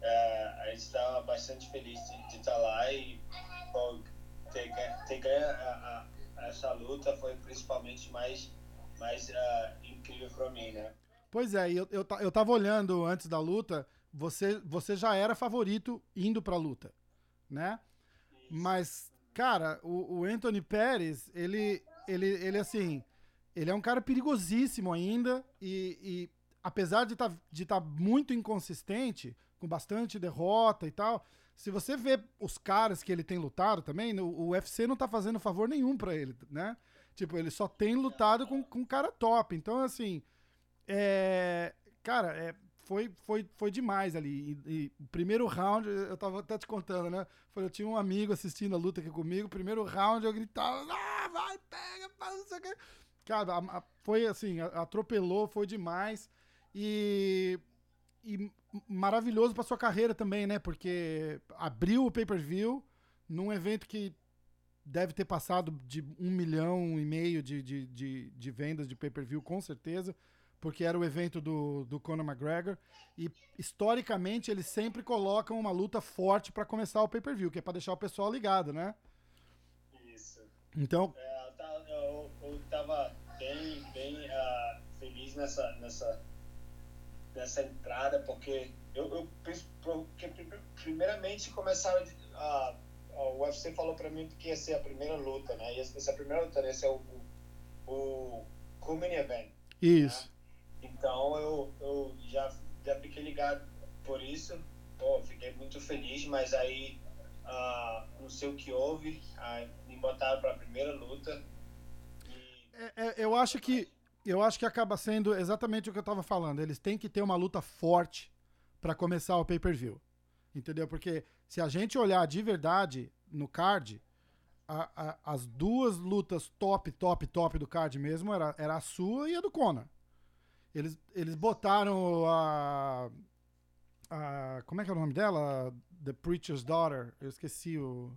é, a gente estava bastante feliz de estar lá e ter, ter ganho a- a- essa luta foi principalmente mais mais ah, incrível para mim, né? Pois é, eu, eu, eu tava olhando antes da luta, você, você já era favorito indo pra luta, né? Mas, cara, o, o Anthony Pérez, ele, ele, ele, assim, ele é um cara perigosíssimo ainda e, e apesar de estar de tá muito inconsistente, com bastante derrota e tal, se você vê os caras que ele tem lutado também, no- o UFC não tá fazendo favor nenhum pra ele, né? Tipo, ele só tem lutado com, com cara top. Então, assim, é, cara, é, foi, foi, foi demais ali. E, e primeiro round, eu tava até te contando, né? Foi, eu tinha um amigo assistindo a luta aqui comigo. Primeiro round eu gritava, ah, vai, pega, faz não sei o quê. Cara, a- a- foi assim, atropelou, foi demais. E, e maravilhoso pra sua carreira também, né? Porque abriu o pay-per-view num evento que deve ter passado de um milhão e meio de, de, de, de vendas de pay-per-view, com certeza, porque era o evento do, do Conor McGregor. E, historicamente, eles sempre colocam uma luta forte pra começar o pay-per-view, que é pra deixar o pessoal ligado, né? Isso. Então, É, eu, eu, tava bem, bem ah, feliz nessa, nessa, nessa entrada, porque eu, eu porque pri- primeiramente começaram a, o UFC falou pra mim que ia ser a primeira luta, né? E essa primeira luta ia ser o, o, o Culmin Event. isso. Então eu, eu já, já fiquei ligado por isso. Pô, fiquei muito feliz, mas aí ah, não sei o que houve. me botaram para a primeira luta. E É, é, eu acho que eu acho que acaba sendo exatamente o que eu tava falando. Eles têm que ter uma luta forte pra começar o pay-per-view. Entendeu? Porque se a gente olhar de verdade no card, a- a- as duas lutas top, top, top do card mesmo era, era a sua e a do Conor. Eles, eles botaram a, a. Como é que é o nome dela? The Preacher's Daughter. Eu esqueci o.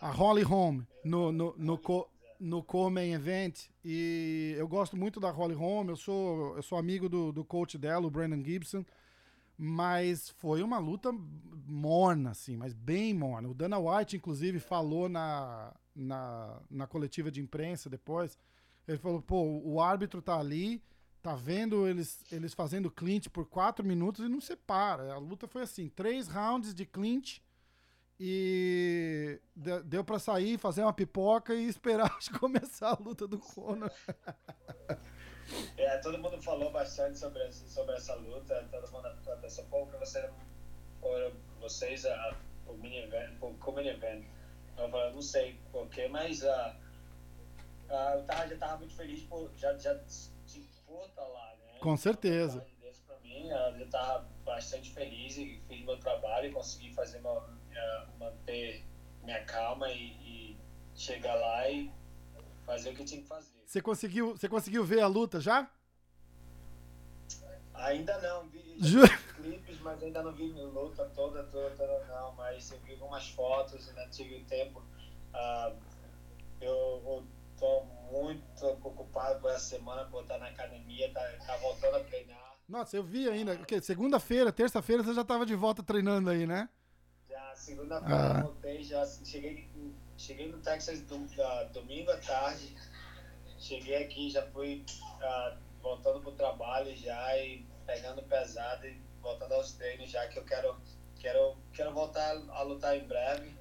A Holly Holm no, no, no, co, no co-main event. E eu gosto muito da Holly Holm. Eu sou, eu sou amigo do, do coach dela, o Brandon Gibson. Mas foi uma luta morna, assim, mas bem morna. O Dana White, inclusive, falou na, na, na coletiva de imprensa depois. Ele falou, pô, o árbitro tá ali, tá vendo eles, eles fazendo clinch por quatro minutos e não separa. A luta foi assim, três rounds de clinch e de- deu pra sair, fazer uma pipoca e esperar começar a luta do Conor. É, todo mundo falou bastante sobre, sobre essa luta, todo mundo pô, que você foram vocês a, o mini event, o co-main event. Eu falei, não sei porquê, mas ah, ah, eu tava, já tava muito feliz por já, já estar lá, né? Com certeza. Então, Desse pra mim, ah, eu tava bastante feliz e fiz meu trabalho e consegui fazer meu, ah, manter minha calma e, e chegar lá e fazer o que tinha que fazer. Você conseguiu, você conseguiu ver a luta já? Ainda não, vi Ju- clipes, mas ainda não vi a luta toda, toda, toda não, mas eu vi algumas fotos, ainda tive tempo. Ah, eu, eu tô muito ocupado com essa semana por estar na academia, tá, tá voltando a treinar. Nossa, eu vi ainda. Segunda-feira, terça-feira você já tava de volta treinando aí, né? Já segunda-feira Ah. eu voltei, já cheguei, cheguei no Texas dom- ah, domingo à tarde, cheguei aqui, já fui ah, voltando pro trabalho já e pegando pesado e voltando aos treinos já que eu quero, quero, quero voltar a lutar em breve.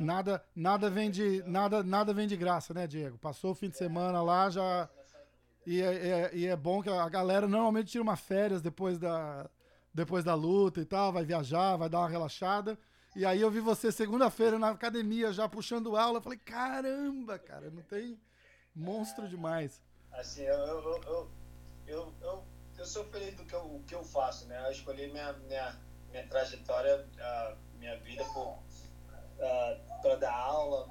Nada, nada vem de, nada, nada vem de graça, né, Diego? Passou o fim de semana lá, já e é, é- e é bom que a galera normalmente tira uma férias depois da, depois da luta e tal, vai viajar, vai dar uma relaxada. E aí eu vi você segunda-feira na academia já puxando aula, eu falei, caramba, cara, não tem monstro demais. Assim, eu, eu, eu, eu, eu, sou feliz do que eu, que eu faço, né? Eu escolhi minha, minha, minha trajetória, minha vida por ah, pra dar aula,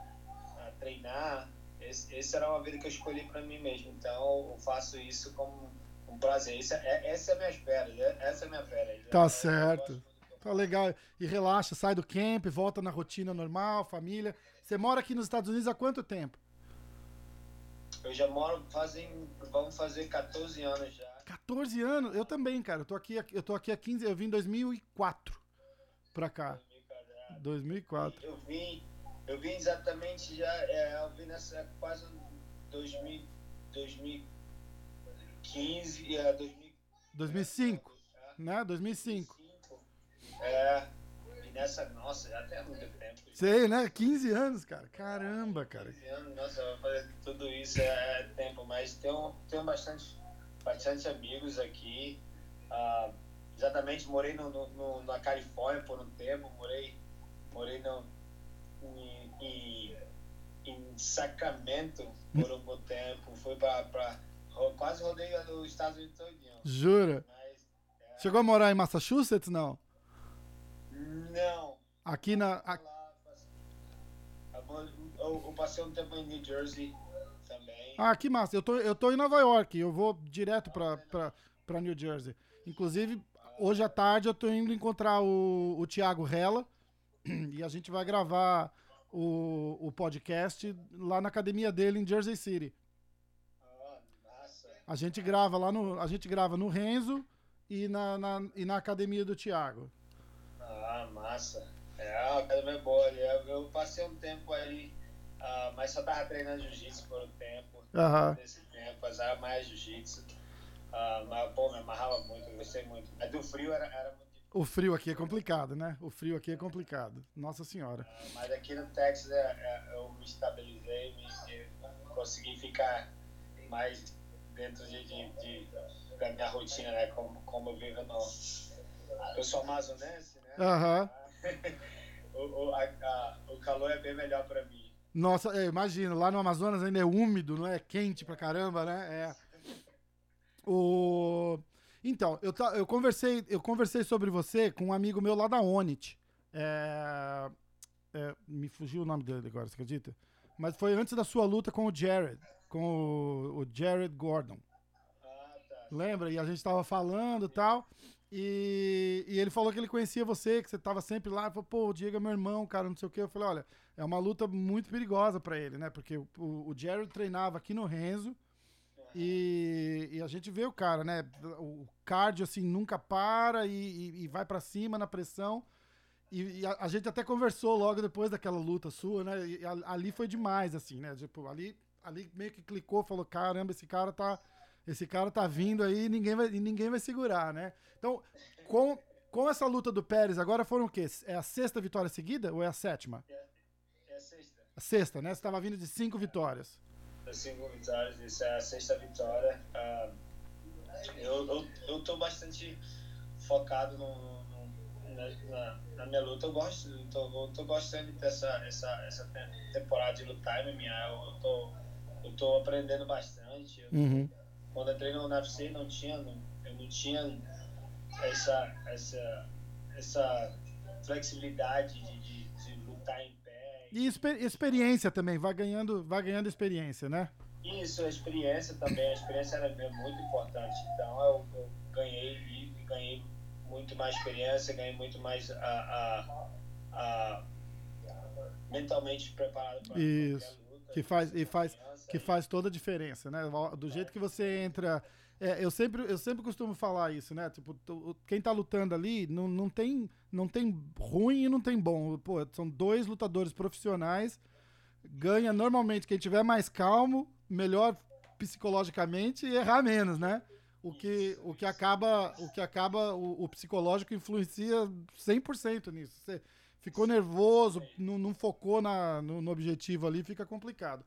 treinar. Esse, esse era uma vida que eu escolhi para mim mesmo. Então eu faço isso como um prazer. Isso é, essa é a minha espera, né? essa é a minha férias. Tá Eu certo. eu Tá legal. E relaxa, sai do camp, volta na rotina normal, família. Você mora aqui nos Estados Unidos há quanto tempo? Eu já moro fazem, vamos fazer 14 anos já. 14 anos? Eu também, cara. Eu tô aqui, eu tô aqui há 15, eu vim em 2004 pra cá. 2004. Eu vim, eu vim exatamente já, é, eu vim nessa quase 2000, 2015, é, 2000, 2005, né? 2005. 2005. É, e nessa, nossa, já tem muito tempo. Sei, né? 15 anos, cara. Caramba, cara. 15 anos, nossa, fazer tudo isso é, é tempo, mas tenho, tenho bastante, bastante amigos aqui. Ah, exatamente, morei no, no, no- na Califórnia por um tempo, morei, morei no, em, em, em Sacramento por um bom tempo, fui para quase rodei os Estados Unidos todinho. Jura? Mas, é, Chegou a morar em Massachusetts, não? não. Aqui na. a- Eu, eu passei um tempo em New Jersey também. Ah, que massa. Eu tô, eu tô em Nova York. Eu vou direto pra, pra, pra New Jersey. Inclusive, hoje à tarde eu tô indo encontrar o, o Thiago Rella. E a gente vai gravar o, o podcast lá na academia dele em Jersey City. Ah, massa. A gente grava lá no. A gente grava no Renzo e na, na- e na academia do Thiago. Ah, massa. É, a academia é boa ali. Eu, passei um tempo aí, ah, mas só tava treinando jiu-jitsu por um tempo. Aham. Nesse tempo, fazia mais jiu-jitsu. Ah, mas, pô, me amarrava muito, eu gostei muito. Mas do frio era, era muito. O frio aqui é complicado, né? O frio aqui é complicado. Nossa senhora. Ah, mas aqui no Texas é, é, eu me estabilizei, me, consegui ficar mais dentro de, de, de- da minha rotina, né? Como, como eu vivo no. Eu sou amazonense, né? Aham. o, o, a- a- o calor é bem melhor pra mim. Nossa, é, imagina, lá no Amazonas ainda é úmido, não é? Quente pra caramba, né? É. O... Então, eu, eu, conversei, eu conversei sobre você com um amigo meu lá da Onit. É, é, me fugiu o nome dele agora, você acredita? Mas foi antes da sua luta com o Jared, com o, o Jared Gordon. Ah, tá. Lembra? E a gente tava falando e tal. E, ele falou que ele conhecia você, que você tava sempre lá. Falou, pô, o Diego é meu irmão, cara, não sei o quê. Eu falei, olha, é uma luta muito perigosa pra ele, né? Porque o, o Jared treinava aqui no Renzo. E, e a gente vê o cara, né? O cardio, assim, nunca para e, e- e vai pra cima na pressão. E, a, a gente até conversou logo depois daquela luta sua, né? E a- ali foi demais, assim, né? Tipo, ali, ali meio que clicou, falou: caramba, esse cara tá. Esse cara tá vindo aí e ninguém vai, ninguém vai segurar, né? Então, com, com essa luta do Pérez, agora foram o quê? É a sexta vitória seguida ou é a sétima? É a sexta. A sexta, né? Você tava vindo de cinco vitórias. Das cinco vitórias, isso é a sexta vitória. Ah, eu, eu, eu tô bastante focado no, no- na, na, minha luta. Eu gosto, eu tô, eu tô gostando dessa essa, essa te- temporada de lutar MMA. Eu, eu, tô, eu tô aprendendo bastante. Eu- Uhum. quando entrei no UFC não tinha não, eu não tinha essa essa essa flexibilidade de, de, de lutar em E exper- experiência também, vai ganhando, vai ganhando experiência, né? isso a experiência também a experiência era é muito importante então eu, eu ganhei e ganhei muito mais experiência ganhei muito mais a, a, a mentalmente preparado para Isso. luta Que faz, e faz, que faz toda a diferença, né? Do jeito que você entra. É, eu, sempre, eu sempre costumo falar isso, né? Tipo, tu- quem tá lutando ali não, não, tem, não tem ruim e não tem bom. Pô, são dois lutadores profissionais. Ganha normalmente quem tiver mais calmo, melhor psicologicamente e errar menos, né? O que, o que acaba, o que acaba o, o psicológico influencia 100% nisso. Você ficou nervoso, não, não focou na, no, no objetivo ali, fica complicado.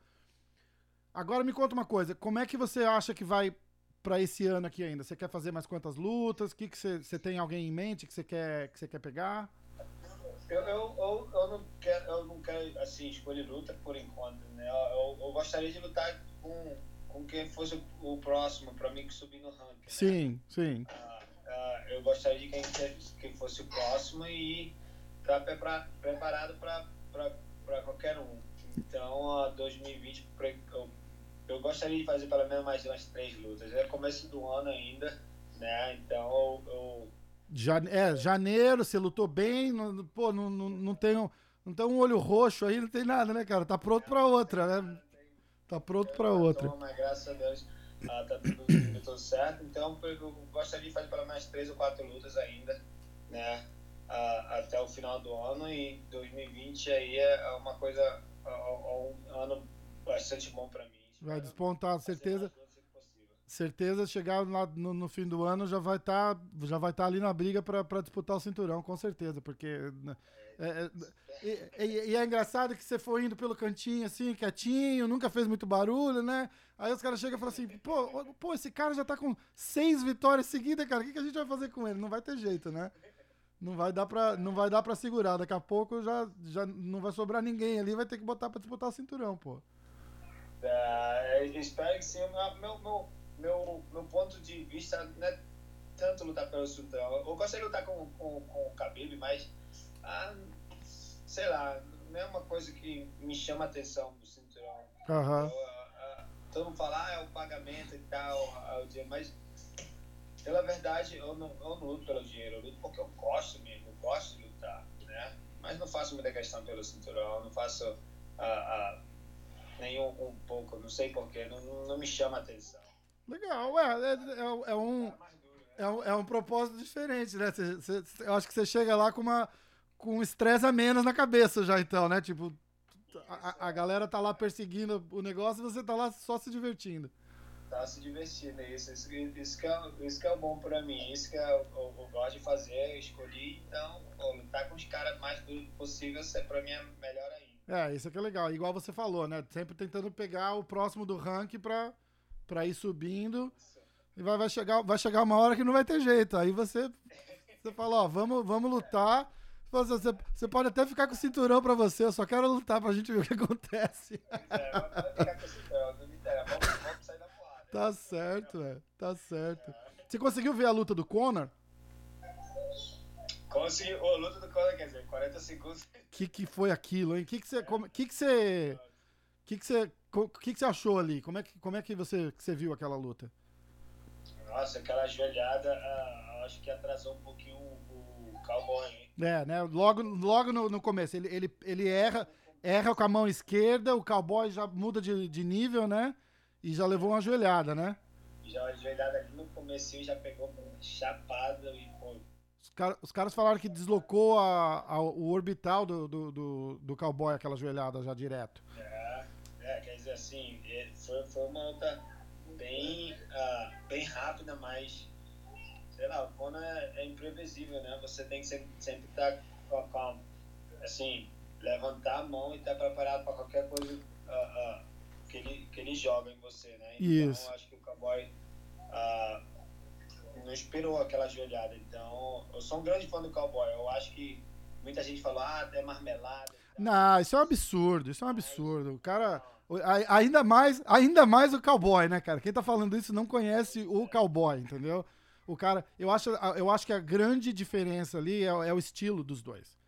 Agora me conta uma coisa, como é que você acha que vai pra esse ano aqui ainda? Você quer fazer mais quantas lutas? Que que você, tem alguém em mente que você quer que você quer pegar? Eu, eu, eu, eu, não quero, eu não quero assim, escolher luta por enquanto. Né? Eu, eu, eu gostaria de lutar com, com quem fosse o, próximo para mim que subir no ranking. né? Sim, sim. Ah, ah, eu gostaria de quem, quem fosse o próximo e estar prepara, preparado para qualquer um. Então, a 2020, pre- eu, eu gostaria de fazer pelo menos mais umas três lutas. É começo do ano ainda, né? Então, eu, Ja, é, janeiro, você lutou bem, não, pô, não, não, não, tem um, não tem um olho roxo aí, não tem nada, né, cara? Tá pronto pra outra, né? Tá pronto pra outra. Mas graças a Deus ah, tá tudo, tudo, certo. Então eu gostaria de fazer pelo menos três ou quatro lutas ainda, né? Ah, até o final do ano e 2020 aí é uma coisa, é um ano bastante bom para mim. Vai despontar, certeza. Certeza, chegar lá no, no fim do ano já vai estar já vai tá ali na briga pra disputar o cinturão, com certeza, porque né, é, é, e, e- é engraçado que você foi indo pelo cantinho assim, quietinho, nunca fez muito barulho, né? Aí os caras chegam e falam assim, pô, pô, esse cara já tá com seis vitórias seguidas, cara, o que, que a gente vai fazer com ele? Não vai ter jeito, né? Não vai dar pra, não vai dar pra segurar, daqui a pouco já, já não vai sobrar ninguém ali, vai ter que botar pra disputar o cinturão, pô. Eu espero que sim. Meu, meu, meu, meu ponto de vista não é tanto lutar pelo cinturão. Eu gostaria de lutar com, com, com o Khabib, mas ah, sei lá, não é uma coisa que me chama a atenção do cinturão. Aham. Eu, ah, ah, todo mundo fala, ah, é o pagamento e tal, ah, o dinheiro, mas pela verdade eu não, eu não luto pelo dinheiro, eu luto porque eu gosto mesmo, eu gosto de lutar, né? Mas não faço muita questão pelo cinturão, não faço ah, ah, nenhum um pouco, não sei porquê, não, não me chama a atenção. Legal, é, é, é- é um, É duro, é, um, é um propósito diferente, né? Cê- cê- cê- eu acho que você chega lá com uma com um estresse a menos na cabeça já, então, né? Tipo, a, a- galera tá lá perseguindo o negócio e você tá lá só se divertindo. Tá se divertindo, isso, isso, isso, que é, isso que é bom pra mim, isso que eu, eu, eu gosto de fazer, eu escolhi, então, pô, lutar com os caras mais duros possível, é pra mim é melhor ainda. É, isso aqui é legal. Igual você falou, né? Sempre tentando pegar o próximo do ranking pra, pra ir subindo. E vai, vai, chegar, vai chegar uma hora que não vai ter jeito. Aí você, você fala, ó, vamos, vamos lutar. Você, você- você pode até ficar com o cinturão pra você, eu só quero lutar pra gente ver o que acontece. É, vamos ficar com esse pé, não me interessa, vamos, vamos sair da porrada. Tá certo, é. Tá certo. Você conseguiu ver a luta do Conor? Consegui, o luta do Conor, quer dizer, 40 segundos. que, que foi aquilo, hein? O que, que você. Como, que, que você. que, que você. O que, que você achou ali? Como é que, como é que, você, que você viu aquela luta? Nossa, aquela joelhada, ah, acho que atrasou um pouquinho o, o cowboy, hein? É, né? Logo, logo no, no começo. Ele, ele, ele erra, erra com a mão esquerda, o cowboy já muda de, de nível, né? E já levou uma joelhada, né? Já uma joelhada aqui no começo já pegou chapada e pô. Os, cara, os caras falaram que deslocou a, a, o orbital do, do, do, do cowboy, aquela joelhada já direto. É, é quer dizer assim, é, foi, foi uma luta bem, uh, bem rápida, mas sei lá, o Conan é, é, imprevisível, né? Você tem que sempre, estar tá com, com, assim, levantar a mão e estar tá preparado para qualquer coisa uh, uh, que, ele, que ele joga em você, né? Então, Isso. acho que o cowboy não esperou aquela joelhada. Então, eu sou um grande fã do cowboy. Eu acho que muita gente falou, ah, é marmelada. Não, isso é um absurdo, isso é um absurdo. O cara. Ainda mais, ainda mais o cowboy, né, cara? Quem tá falando isso não conhece o cowboy, entendeu? O cara, eu acho, eu acho que a grande diferença ali é, é o estilo dos dois.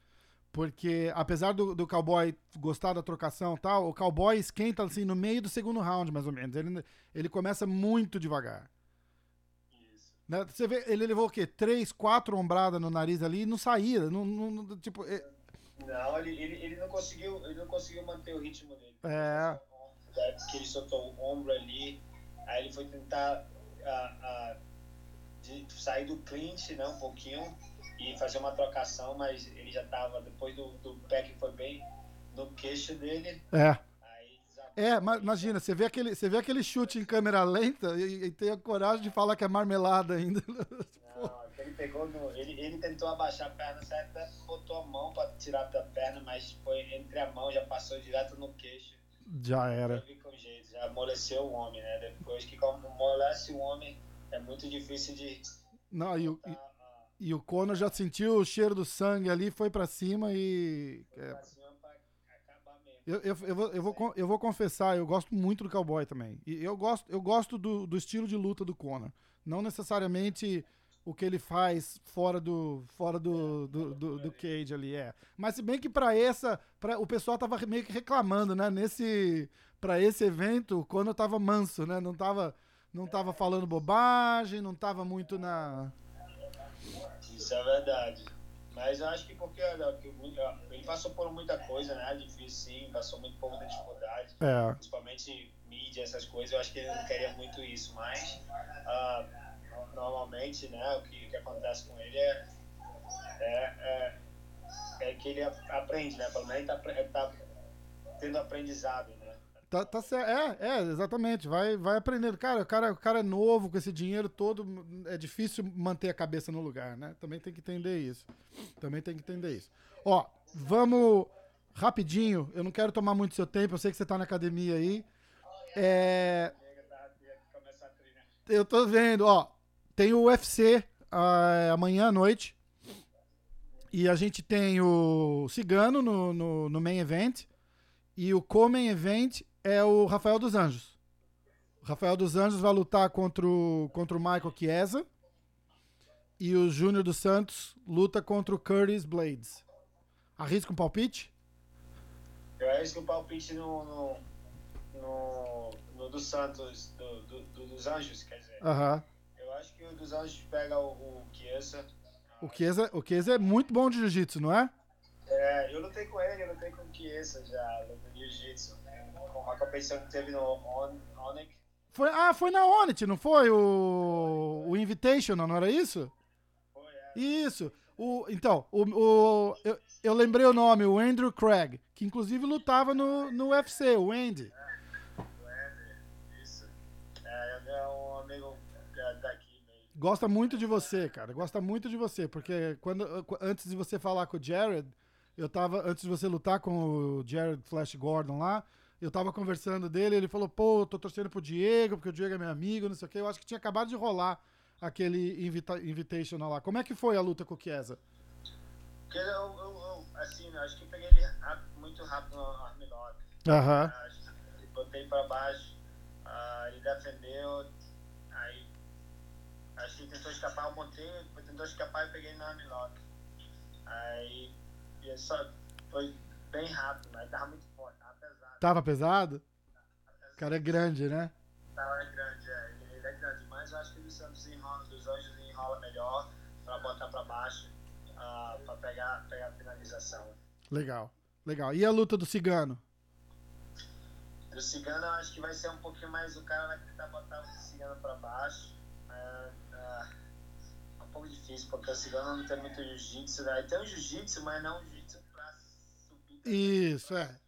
Porque, apesar do, do cowboy gostar da trocação e tal, o cowboy esquenta assim no meio do segundo round, mais ou menos. Ele, ele começa muito devagar. Né? Você vê, ele levou o quê? Três, quatro ombradas no nariz ali e não saía. Não, não, tipo, é... Não, ele, ele, ele, não conseguiu, ele não conseguiu manter o ritmo dele. É que ele soltou o ombro ali, aí ele foi tentar uh, de, sair do clinch, né, um pouquinho, e fazer uma trocação, mas ele já estava, depois do, do pé que foi bem no queixo dele. É. É, mas imagina, você vê aquele, você vê aquele chute em câmera lenta e, e tem a coragem de falar que é marmelada ainda. Não, ele pegou no, ele, ele tentou abaixar a perna, certa, botou a mão para tirar da perna, mas foi entre a mão, já passou direto no queixo. Já era. Já vi com jeito, já amoleceu o homem, né? Depois que amolece o homem, é muito difícil de. Não, e o, e, e o Conor já sentiu o cheiro do sangue ali, foi para cima e. Foi pra cima acabar mesmo. Eu, eu, eu, vou, eu, vou, eu vou confessar, eu gosto muito do cowboy também. E eu gosto, eu gosto do, do estilo de luta do Conor. Não necessariamente o que ele faz fora do fora do, do, do, do cage ali é. Mas se bem que para essa, para o pessoal tava meio que reclamando, né? Nesse para esse evento, quando eu tava manso, né? Não tava não tava falando bobagem, não tava muito na Isso é verdade. Mas eu acho que porque ele passou por muita coisa, né? Difícil sim, passou muito por muita dificuldade. É. Principalmente mídia, essas coisas. Eu acho que ele não queria muito isso, mas uh, normalmente, né, o que, que acontece com ele é, é, é, é que ele aprende, né? Pelo menos ele está tá tendo aprendizado, né? Tá, tá certo. É, é, exatamente. Vai, vai aprendendo. Cara, o cara, o cara é novo com esse dinheiro todo. É difícil manter a cabeça no lugar, né? Também tem que entender isso. Também tem que entender isso. Ó, vamos rapidinho. Eu não quero tomar muito seu tempo. Eu sei que você tá na academia aí. É. Eu tô vendo, ó. Tem o UFC uh, ah, amanhã à noite. E a gente tem o Cigano no, no, no main event. E o co-main event é o Rafael dos Anjos. O Rafael dos Anjos vai lutar contra o, contra o Michael Chiesa. E o Júnior dos Santos luta contra o Curtis Blades. Arrisca um palpite? Eu arrisco um palpite no, no, no, no dos Santos, do, do, do, dos Anjos, quer dizer. Aham. -huh acho que o dos Anjos pega o, o Chiesa. O Chiesa, o Chiesa é muito bom de jiu-jitsu, não é? É, eu lutei com ele, eu lutei com o Chiesa já no jiu-jitsu. Com uma competição que teve no On, Onyx. Foi, ah, foi na Onyx, não foi? O, o Invitational, não era isso? Foi, é. Isso. O, então, o, o, eu, eu lembrei o nome, o Andrew Craig, que inclusive lutava no, no UFC, o Andy. É, o Andy, isso. É, é um amigo daqui gosta muito de você, cara. Gosta muito de você, porque quando antes de você falar com o Jared, eu tava antes de você lutar com o Jared Flash Gordon lá, eu tava conversando dele, ele falou: "Pô, tô torcendo pro Diego, porque o Diego é meu amigo, não sei o quê". Eu acho que tinha acabado de rolar aquele invita invitational lá. Como é que foi a luta com o Chiesa? Eu, eu, eu, assim, acho que eu peguei ele muito rápido no armlock. Aham. Botei para baixo, uh, ele defendeu, aí Acho que tentou escapar, eu montei, tentou escapar e peguei no armlock. Aí e só foi bem rápido, mas tava muito forte, tava pesado. Tava pesado? O cara é grande, né? Tava grande, é, ele, é grande, mas eu acho que o Santos enrola, dos anjos enrola melhor pra botar pra baixo, uh, pra pegar, pegar a finalização. Legal, legal. E a luta do Cigano? Do Cigano eu acho que vai ser um pouquinho mais, o cara vai tentar botar o Cigano pra baixo. É, é, é um pouco difícil, porque o Cigano não tem muito jiu-jitsu, né? Tem o jiu-jitsu, mas não o jiu-jitsu pra subir. Isso, é.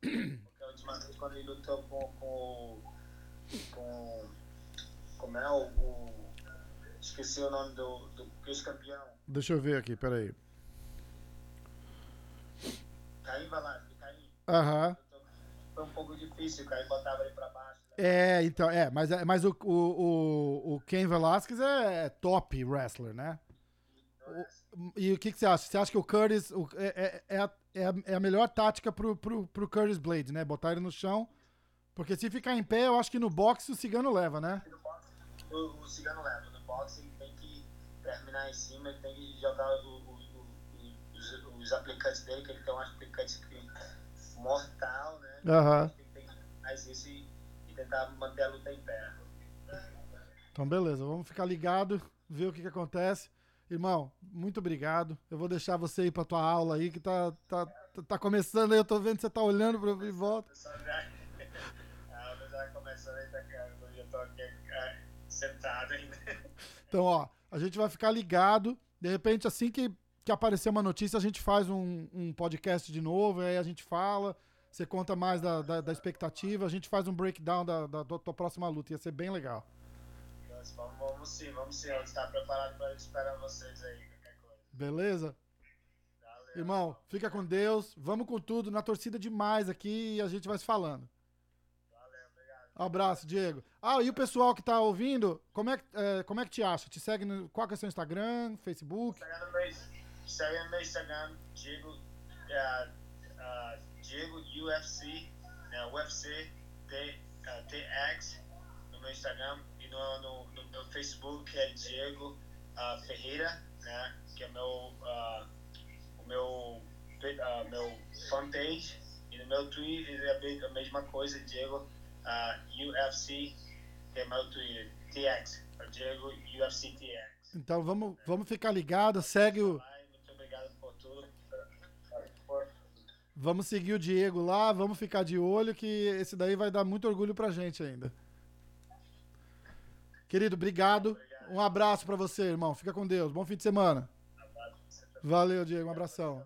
Porque a última vez quando ele lutou com. com. com como é o. o esqueci o nome do, do ex-campeão. Deixa eu ver aqui, peraí. Caim Velasquez, Caim. Aham. Foi um pouco difícil, o Caim botava ele pra baixo. É, então, é, mas, é- mas o, o, o, o Ken Velasquez é top wrestler, né? O- e o que, que você acha? Você acha que o Curtis o- é, é, é, a, é a- é melhor tática pro, pro, pro Curtis Blade, né? Botar ele no chão. Porque se ficar em pé, eu acho que no boxe o cigano leva, né? No boxe, o, o Cigano leva. No boxe ele tem que terminar em cima, ele tem que jogar o- os, os aplicantes dele, que ele tem um aplicante mortal, né? Aham. Ele tem que mais isso e tentar manter a luta em pé. Então, beleza, vamos ficar ligado, ver o que, que acontece. Irmão, muito obrigado. Eu vou deixar você ir pra tua aula aí, que tá, tá, tá- começando aí. Eu tô vendo que você tá olhando pra eu e volta. A luta já começando aí, tá, cara, eu tô aqui sentado ainda. Então, ó, a gente vai ficar ligado. De repente, assim que, que aparecer uma notícia, a gente faz um, um podcast de novo, aí a gente fala. Você conta mais da, da, da expectativa, a gente faz um breakdown da, da, da tua próxima luta. Ia ser bem legal. Vamos, vamos sim, vamos sim. A gente tá preparado pra esperar vocês aí, qualquer coisa. Beleza? Valeu. Irmão, fica com Deus. Vamos com tudo. Na torcida demais aqui e a gente vai se falando. Valeu, obrigado. Abraço, Diego. Ah, e o pessoal que tá ouvindo, como é, que- é, como é que te acha? Te segue no. Qual que é o seu Instagram, Facebook? No meu, segue no meu Instagram, Diego, eh, ah, Diego UFC, né, UFC T, ah, TX, no meu Instagram e no, no, no meu Facebook é Diego ah, Ferreira, né, que é meu, ah, o meu, ah, meu fanpage e no meu Twitter é a me- a mesma coisa, Diego UFC, que é meu Twitter, TX, é Diego UFC TX. Então vamos, vamos ficar ligado. Segue o. Muito obrigado por tudo. Por- Vamos seguir o Diego lá, vamos ficar de olho que esse daí vai dar muito orgulho pra gente ainda. Querido, obrigado. Um abraço pra você, irmão. Fica com Deus. Bom fim de semana. Valeu, Diego. Um abração.